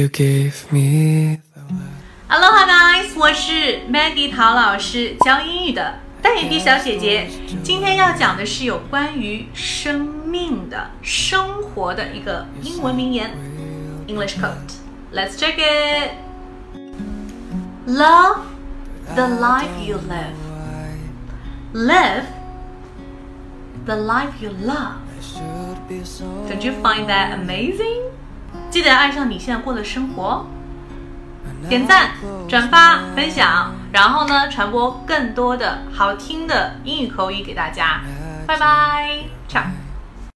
You gave me the Aloha guys，我是 Maggie 陶老师，教英语的戴眼皮小姐姐。今天要讲的是有关于生命的、生活的一个英文名言 English quote。Let's check it. Love the life you live. Live the life you love. Don't you find that amazing? 记得爱上你现在过的生活。点赞、转发、分享，然后呢，传播更多的好听的英语口语给大家。拜拜。